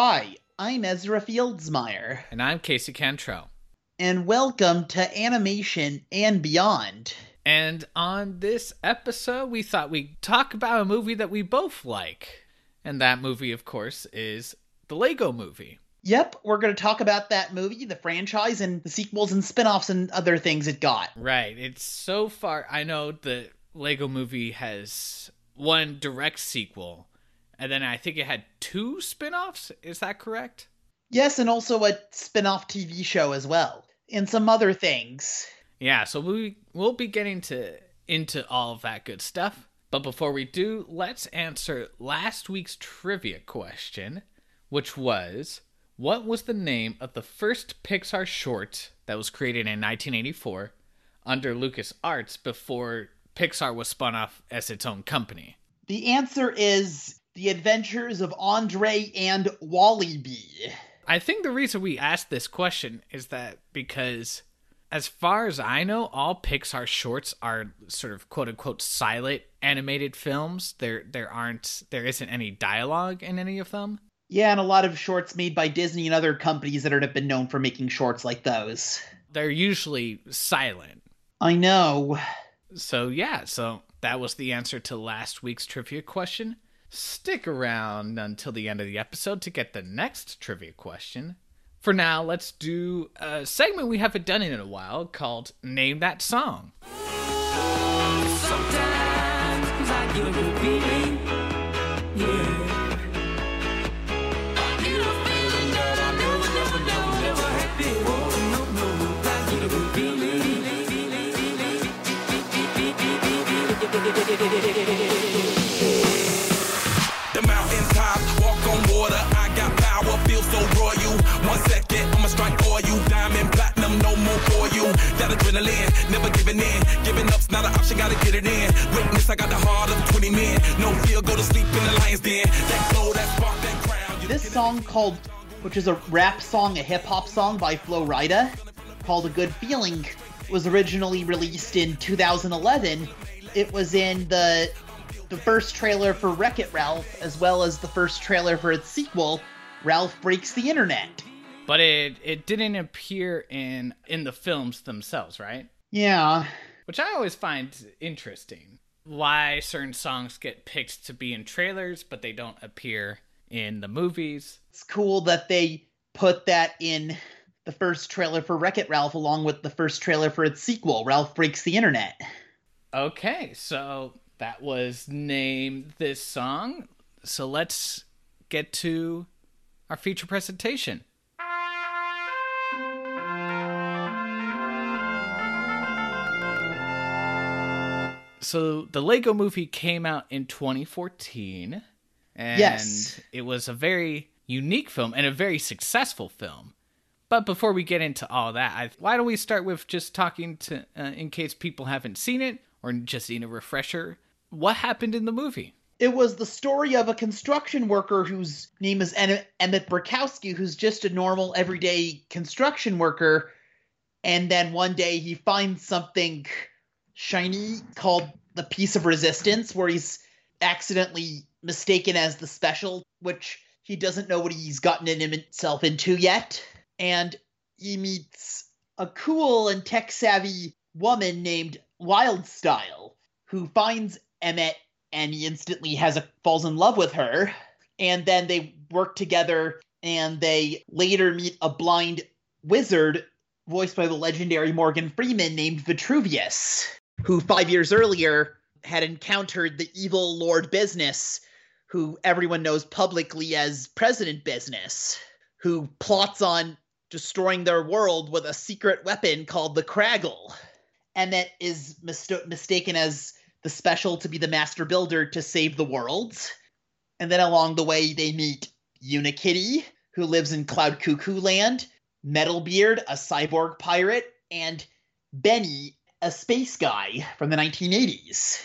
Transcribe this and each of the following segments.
Hi, I'm Ezra Fieldsmeyer, And I'm Casey Cantrell. and welcome to Animation and Beyond. And on this episode, we thought we'd talk about a movie that we both like. And that movie, of course, is the Lego movie. Yep, we're going to talk about that movie, the franchise, and the sequels and spin offs and other things it got. Right. It's so far. I know the Lego movie has one direct sequel, and then I think it had two spin offs. Is that correct? Yes, and also a spin off TV show as well, and some other things. Yeah, so we we'll be getting to into all of that good stuff. But before we do, let's answer last week's trivia question, which was what was the name of the first Pixar short that was created in 1984 under LucasArts before Pixar was spun off as its own company? The answer is The Adventures of Andre and Wally B. I think the reason we asked this question is that because as far as I know, all Pixar shorts are sort of quote unquote silent animated films. There there aren't there isn't any dialogue in any of them. Yeah, and a lot of shorts made by Disney and other companies that have been known for making shorts like those. They're usually silent. I know. So yeah, so that was the answer to last week's trivia question. Stick around until the end of the episode to get the next trivia question. For now, let's do a segment we haven't done in a while called Name That Song. Adrenaline, never giving in. Giving up's not an option, gotta get it in. Witness, I got the heart of 20 men. No fear, go to sleep in the lion's den. That glow, that spark, that crown. You This song called, which is a rap song, a hip hop song by Flo Rida, called "A Good Feeling," was originally released in 2011. It was in the the first trailer for Wreck It Ralph, as well as the first trailer for its sequel, Ralph Breaks the Internet. But it it didn't appear in in the films themselves, right? Yeah, Which I always find interesting. Why certain songs get picked to be in trailers but they don't appear in the movies. it's cool that they put that in the first trailer for Wreck It Ralph, along with the first trailer for its sequel, Ralph Breaks the Internet. Okay, so that was named this song. So let's get to our feature presentation. So the Lego movie came out in 2014 and Yes. it was a very unique film and a very successful film. But before we get into all that, I, why don't we start with just talking to, uh, in case people haven't seen it or just need a refresher, what happened in the movie? It was the story of a construction worker whose name is En- Emmett Brickowski, who's just a normal, everyday construction worker. And then one day he finds something shiny called the Piece of Resistance, where he's accidentally mistaken as the special, which he doesn't know what he's gotten himself into yet. And he meets a cool and tech savvy woman named Wildstyle, who finds Emmett and he instantly has a falls in love with her and then they work together and they later meet a blind wizard voiced by the legendary Morgan Freeman named Vitruvius who 5 years earlier had encountered the evil Lord Business who everyone knows publicly as President Business who plots on destroying their world with a secret weapon called the Kragle And that is mistaken as the special to be the master builder to save the world. And then along the way, they meet Unikitty, who lives in Cloud Cuckoo Land, Metalbeard, a cyborg pirate, and Benny, a space guy from the 1980s.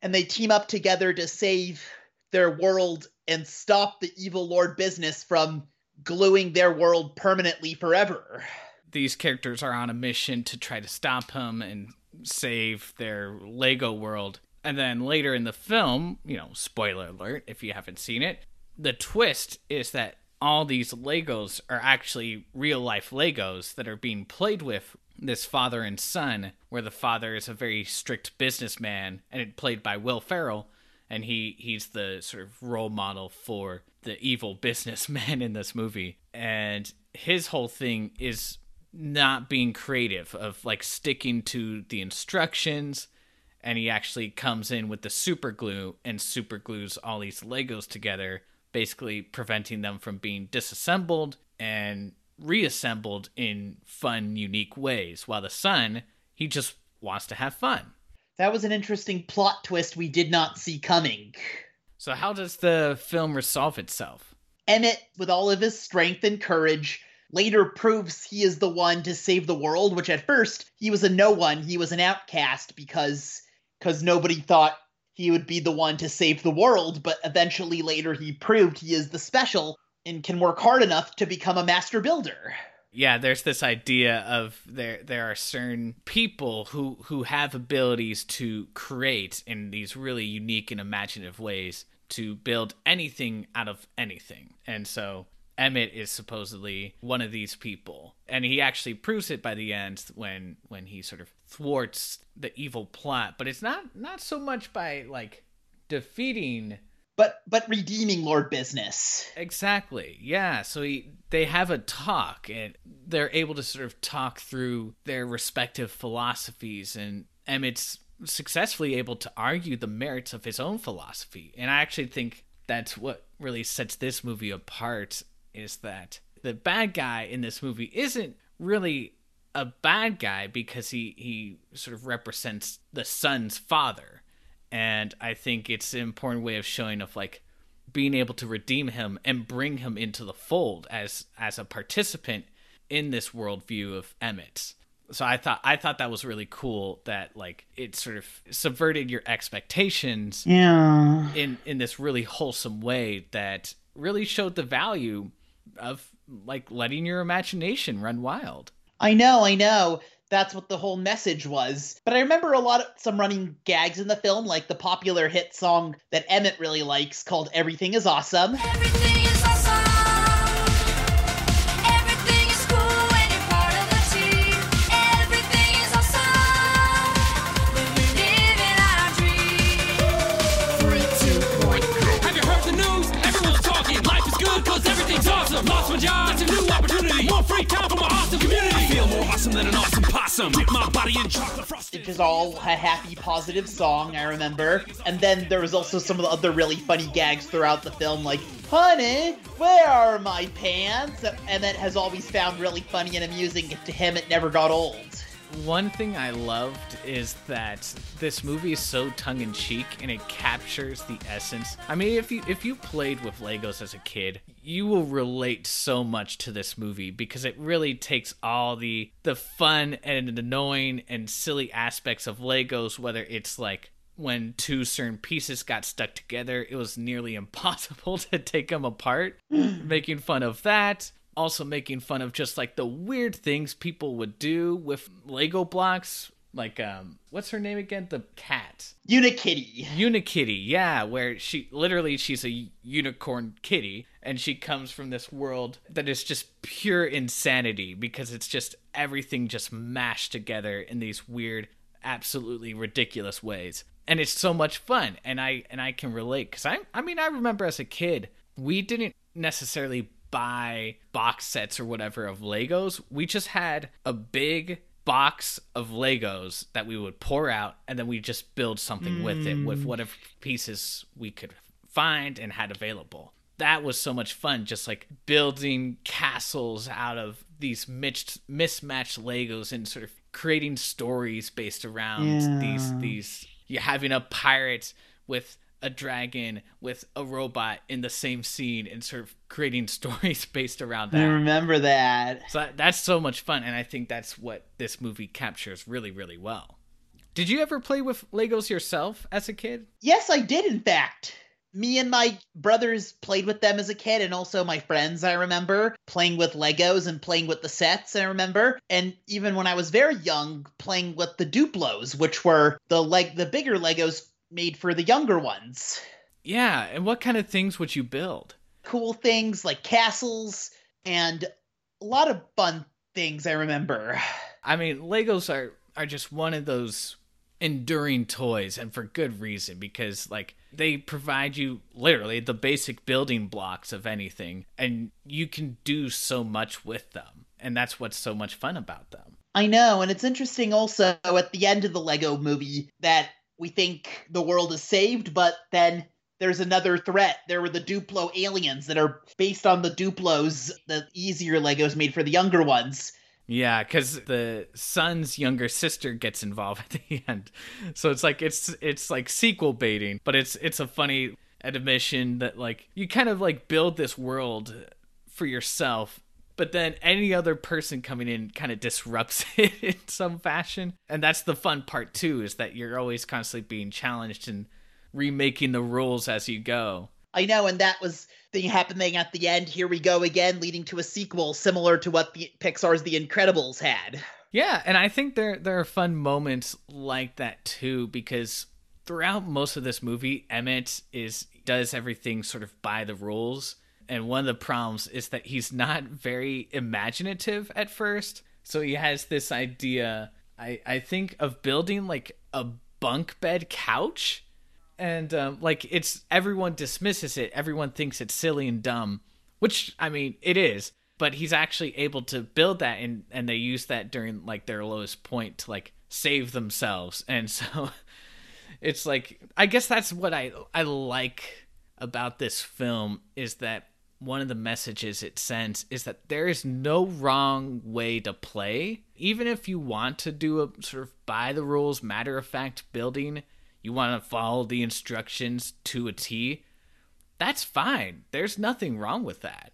And they team up together to save their world and stop the evil Lord Business from gluing their world permanently forever. These characters are on a mission to try to stop him and save their Lego world. And then later in the film, you know, spoiler alert if you haven't seen it, the twist is that all these Legos are actually real life Legos that are being played with this father and son, where the father is a very strict businessman, and it played by Will Ferrell, and he he's the sort of role model for the evil businessman in this movie, and his whole thing is not being creative of like sticking to the instructions and he actually comes in with the super glue and super glues all these legos together basically preventing them from being disassembled and reassembled in fun unique ways while the son he just wants to have fun. That was an interesting plot twist we did not see coming. so how does the film resolve itself? Emmett, with all of his strength and courage, later proves he is the one to save the world, which at first he was a no one, he was an outcast because because nobody thought he would be the one to save the world, but eventually later he proved he is the special and can work hard enough to become a master builder. yeah there's this idea of there there are certain people who who have abilities to create in these really unique and imaginative ways to build anything out of anything. And so Emmett is supposedly one of these people. And he actually proves it by the end when when he sort of thwarts the evil plot. But it's not not so much by like defeating But but redeeming Lord Business. Exactly. Yeah. So he, they have a talk and they're able to sort of talk through their respective philosophies and Emmett's successfully able to argue the merits of his own philosophy. And I actually think that's what really sets this movie apart is that the bad guy in this movie isn't really a bad guy because he he sort of represents the son's father. And I think it's an important way of showing of like being able to redeem him and bring him into the fold as as a participant in this worldview of Emmett's. So I thought I thought that was really cool that like it sort of subverted your expectations Yeah. in in this really wholesome way that really showed the value of like letting your imagination run wild. I know, I know. That's what the whole message was. But I remember a lot of some running gags in the film, like the popular hit song that Emmett really likes called Everything is Awesome. Everything is awesome. Dip my body in chocolate frosting. Which all a happy, positive song, I remember. And then there was also some of the other really funny gags throughout the film, like, Honey, where are my pants? And that has always found really funny and amusing. To him, it never got old. One thing I loved is that this movie is so tongue in cheek and it captures the essence. I mean, if you if you played with Legos as a kid, you will relate so much to this movie because it really takes all the the fun and annoying and silly aspects of Legos whether it's like when two certain pieces got stuck together, it was nearly impossible to take them apart. making fun of that. Also making fun of just like the weird things people would do with Lego blocks. Like, um, what's her name again? The cat. Unikitty. Unikitty, yeah, where she literally she's a unicorn kitty and she comes from this world that is just pure insanity because it's just everything just mashed together in these weird absolutely ridiculous ways. And it's so much fun and I and I can relate cuz I I mean I remember as a kid we didn't necessarily buy box sets or whatever of Legos. We just had a big box of Legos that we would pour out and then we just build something with it with hmm. whatever pieces we could find and had available. That was so much fun, just like building castles out of these mixed, mismatched Legos and sort of creating stories based around these these. You having a pirate with a dragon with a robot in the same scene and sort of creating stories based around that. I remember that. So that's so much fun, and I think that's what this movie captures really, really well. Did you ever play with Legos yourself as a kid? Yes, I did, in fact. Me and my brothers played with them as a kid, and also my friends, I remember, playing with Legos and playing with the sets, I remember. And even when I was very young, playing with the Duplos, which were the leg the bigger Legos made for the younger ones. Yeah, and what kind of things would you build? cool things like castles and a lot of fun things I remember. I mean, Legos are are just one of those enduring toys and for good reason because like they provide you literally the basic building blocks of anything and you can do so much with them. And that's what's so much fun about them. I know, and it's interesting also at the end of the Lego movie that we think the world is saved, but then there's another threat. There were the Duplo aliens that are based on the Duplos, the easier Legos made for the younger ones. Yeah, because the son's younger sister gets involved at the end, so it's like it's it's like sequel baiting, but it's it's a funny admission that like you kind of like build this world for yourself, but then any other person coming in kind of disrupts it in some fashion, and that's the fun part too, is that you're always constantly being challenged and remaking the rules as you go. I know, and that was the happening at the end. Here we go again, leading to a sequel similar to what the Pixar's The Incredibles had. Yeah, and I think there there are fun moments like that too because throughout most of this movie, Emmett is does everything sort of by the rules. And one of the problems is that he's not very imaginative at first. So he has this idea, I, I think, of building like a bunk bed couch. And um, like it's everyone dismisses it. Everyone thinks it's silly and dumb, which I mean it is. But he's actually able to build that, and and they use that during like their lowest point to like save themselves. And so it's like I guess that's what I I like about this film is that one of the messages it sends is that there is no wrong way to play. Even if you want to do a sort of by the rules, matter of fact building, you want to follow the instructions to a T, that's fine. There's nothing wrong with that.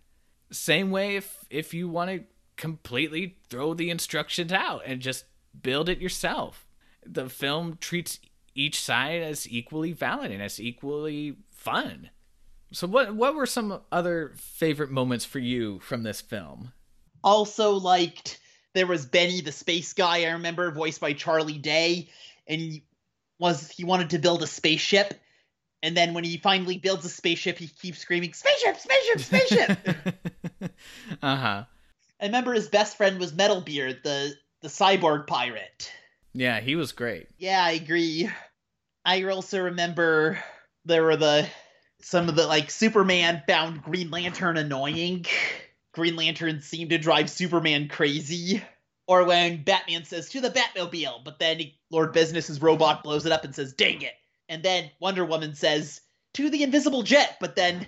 Same way if if you want to completely throw the instructions out and just build it yourself. The film treats each side as equally valid and as equally fun. So what what were some other favorite moments for you from this film? Also liked there was Benny the space guy, I remember, voiced by Charlie Day, and he was he wanted to build a spaceship. And then when he finally builds a spaceship, he keeps screaming, Spaceship, spaceship, spaceship! uh-huh. I remember his best friend was Metalbeard, the the cyborg pirate. Yeah, he was great. Yeah, I agree. I also remember there were the some of the like Superman found Green Lantern annoying. Green Lantern seemed to drive Superman crazy. Or when Batman says to the Batmobile, but then Lord Business's robot blows it up and says, "Dang it!" And then Wonder Woman says to the Invisible Jet, but then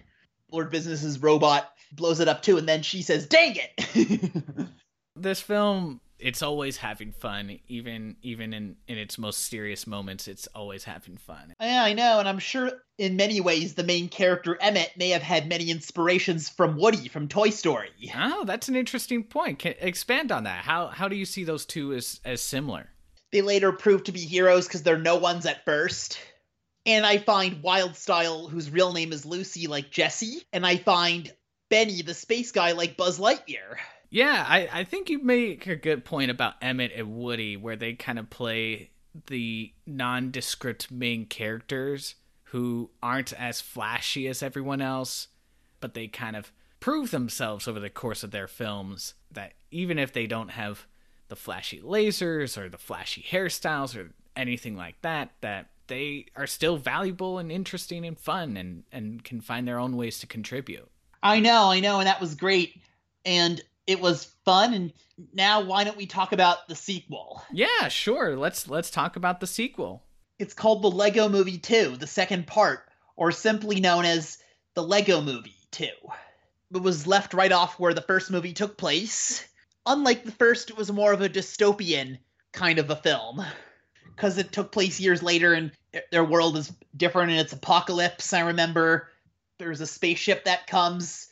Lord Business's robot blows it up too, and then she says, "Dang it!" This film it's always having fun even even in in its most serious moments it's always having fun. Yeah, I know, and I'm sure in many ways the main character Emmett may have had many inspirations from Woody from Toy Story. Oh, that's an interesting point. Can expand on that. How how do you see those two as as similar? They later prove to be heroes because they're no ones at first. And I find Wildstyle, whose real name is Lucy, like Jesse, and I find Benny, the space guy, like Buzz Lightyear. Yeah, I, I think you make a good point about Emmett and Woody, where they kind of play the nondescript main characters who aren't as flashy as everyone else, but they kind of prove themselves over the course of their films that even if they don't have the flashy lasers or the flashy hairstyles or anything like that, that they are still valuable and interesting and fun and, and can find their own ways to contribute. I know, I know, and that was great. And it was fun. And now, why don't we talk about the sequel? Yeah, sure. Let's let's talk about the sequel. It's called The Lego Movie 2, the second part, or simply known as The Lego Movie 2. It was left right off where the first movie took place. Unlike the first, it was more of a dystopian kind of a film. Because it took place years later and their world is different and it's apocalypse. I remember there's a spaceship that comes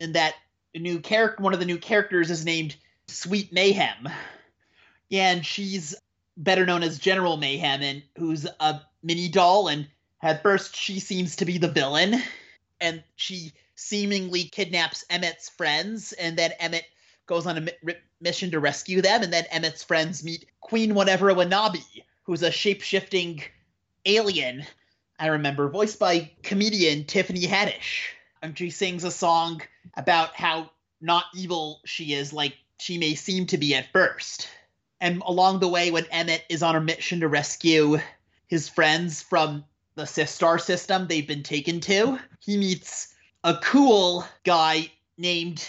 and that new character one of the new characters is named Sweet Mayhem. And she's better known as General Mayhem, and who's a mini doll. And at first, she seems to be the villain, and she seemingly kidnaps Emmett's friends, and then Emmett goes on a mi- mission to rescue them, and then Emmett's friends meet Queen Watevra Wa'Nabi, who's a shape shifting alien. I remember, voiced by comedian Tiffany Haddish. and she sings a song about how not evil she is, like she may seem to be at first. And along the way, when Emmett is on a mission to rescue his friends from the Systar system they've been taken to, he meets a cool guy named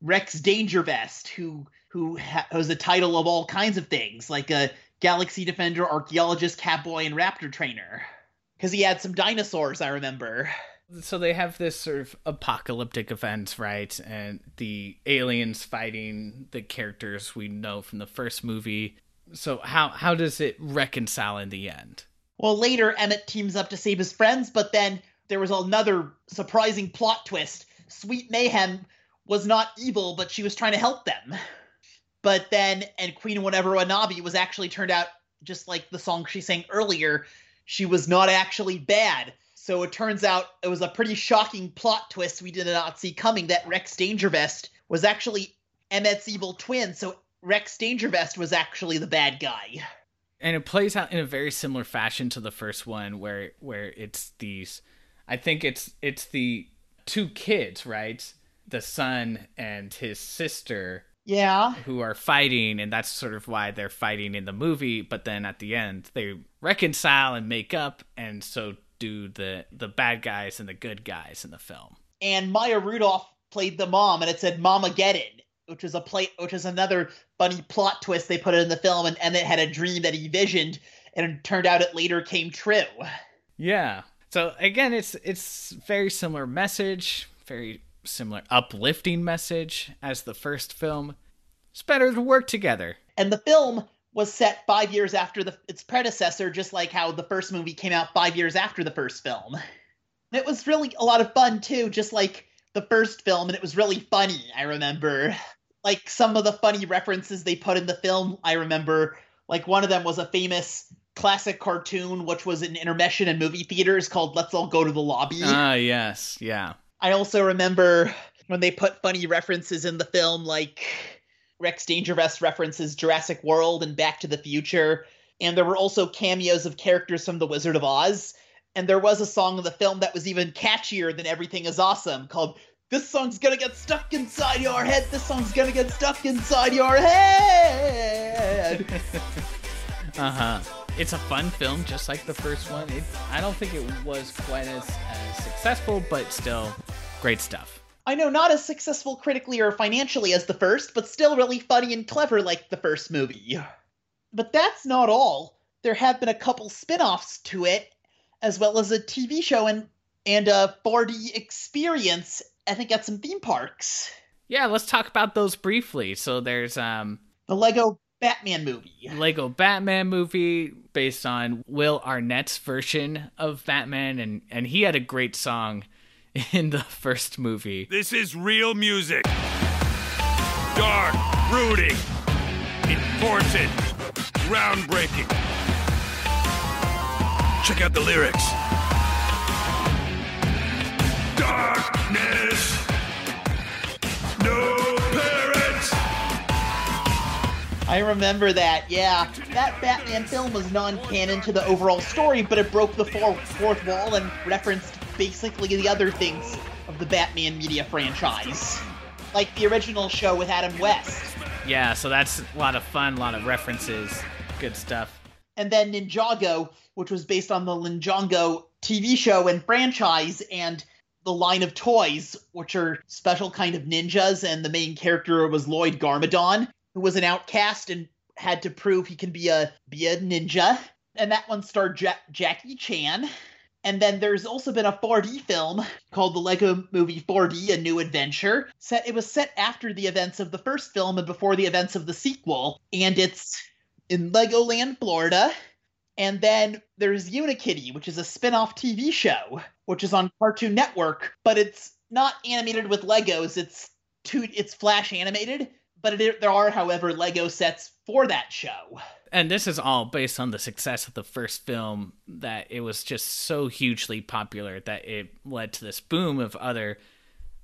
Rex Dangervest, who who ha- has a title of all kinds of things, like a galaxy defender, archaeologist, catboy, and raptor trainer. Because he had some dinosaurs, I remember. So they have this sort of apocalyptic event, right? And the aliens fighting the characters we know from the first movie. So how how does it reconcile in the end? Well, later Emmett teams up to save his friends, but then there was another surprising plot twist. Sweet Mayhem was not evil, but she was trying to help them. But then, and Queen Watevra Wa'Nabi was actually turned out just like the song she sang earlier. She was not actually bad. So it turns out it was a pretty shocking plot twist we did not see coming that Rex Dangervest was actually Emmett's evil twin. So Rex Dangervest was actually the bad guy. and it plays out in a very similar fashion to the first one where where it's these i think it's it's the two kids right the son and his sister Yeah. who are fighting and that's sort of why they're fighting in the movie but then at the end they reconcile and make up and so do the the bad guys and the good guys in the film and Maya Rudolph played the mom, and it said "Mama Get It," which is a play, which is another funny plot twist they put in the film. And Emmett had a dream that he visioned, and it turned out it later came true. Yeah. So again, it's it's very similar message, very similar uplifting message as the first film. It's better to work together. And the film was set five years after the, its predecessor, just like how the first movie came out five years after the first film. It was really a lot of fun too, just like the first film, and it was really funny. I remember, like some of the funny references they put in the film. I remember, like one of them was a famous classic cartoon, which was an intermission in movie theaters called "Let's All Go to the Lobby." Ah, yes, yeah. I also remember when they put funny references in the film, like Rex Dangervest references Jurassic World and Back to the Future. And there were also cameos of characters from The Wizard of Oz. And there was a song in the film that was even catchier than Everything is Awesome called This Song's Gonna Get Stuck Inside Your Head. This Song's Gonna Get Stuck Inside Your Head. Uh huh. It's a fun film, just like the first one. It, I don't think it was quite as, as successful, but still great stuff. I know not as successful critically or financially as the first, but still really funny and clever like the first movie. But that's not all. There have been a couple spin-offs to it, as well as a TV show and and a 4D experience, I think at some theme parks. Yeah, let's talk about those briefly. So there's um The Lego Batman movie. Lego Batman movie based on Will Arnett's version of Batman, and and he had a great song in the first movie. This is real music. Dark, brooding, important, groundbreaking. Check out the lyrics. Darkness. No parents. I remember that, yeah. That Batman film was non-canon to the overall story, but it broke the fourth wall and referenced basically the other things of the Batman media franchise. Like the original show with Adam West. Yeah, so that's a lot of fun, a lot of references, good stuff. And then Ninjago, which was based on the Ninjago TV show and franchise, and the line of toys, which are special kind of ninjas, and the main character was Lloyd Garmadon, who was an outcast and had to prove he can be a be a ninja. And that one starred ja- Jackie Chan. And then there's also been a 4D film called The Lego Movie 4D: A New Adventure. Set it was set after the events of the first film and before the events of the sequel, and it's in Legoland, Florida. And then there's Unikitty, which is a spin-off TV show, which is on Cartoon Network, but it's not animated with Legos. It's it's flash animated, but it, there are however Lego sets for that show. And this is all based on the success of the first film that it was just so hugely popular that it led to this boom of other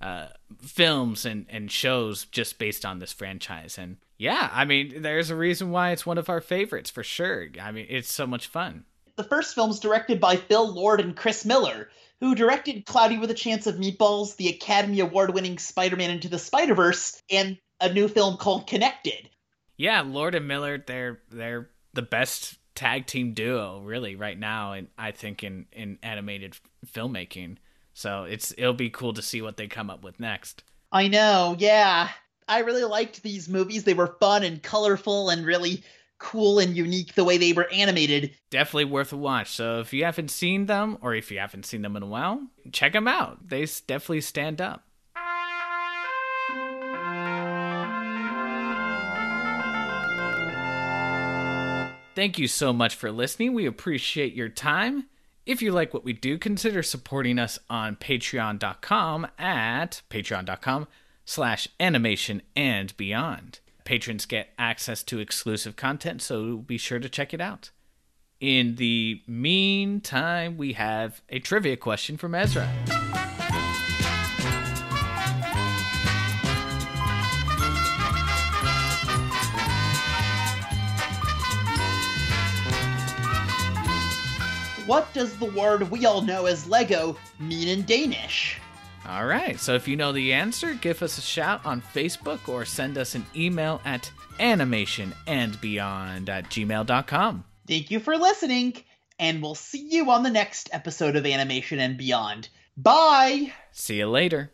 uh, films and, and shows just based on this franchise. And yeah, I mean, there's a reason why it's one of our favorites for sure. I mean, it's so much fun. The first film's directed by Phil Lord and Chris Miller, who directed Cloudy with a Chance of Meatballs, the Academy Award winning Spider Man Into the Spider Verse, and a new film called Connected. Yeah, Lord and Miller, they're they're the best tag team duo really right now, and I think in in animated filmmaking. So it's it'll be cool to see what they come up with next. I know, yeah. I really liked these movies. They were fun and colorful and really cool and unique the way they were animated. Definitely worth a watch. So if you haven't seen them, or if you haven't seen them in a while, check them out. They definitely stand up. Thank you so much for listening. We appreciate your time. If you like what we do, consider supporting us on patreon.com at patreon.com slash animation and beyond. Patrons get access to exclusive content, so be sure to check it out. In the meantime, we have a trivia question from Ezra. What does the word we all know as Lego mean in Danish? All right, so if you know the answer, give us a shout on Facebook or send us an email at animationandbeyond at gmail.com. Thank you for listening, and we'll see you on the next episode of Animation and Beyond. Bye! See you later.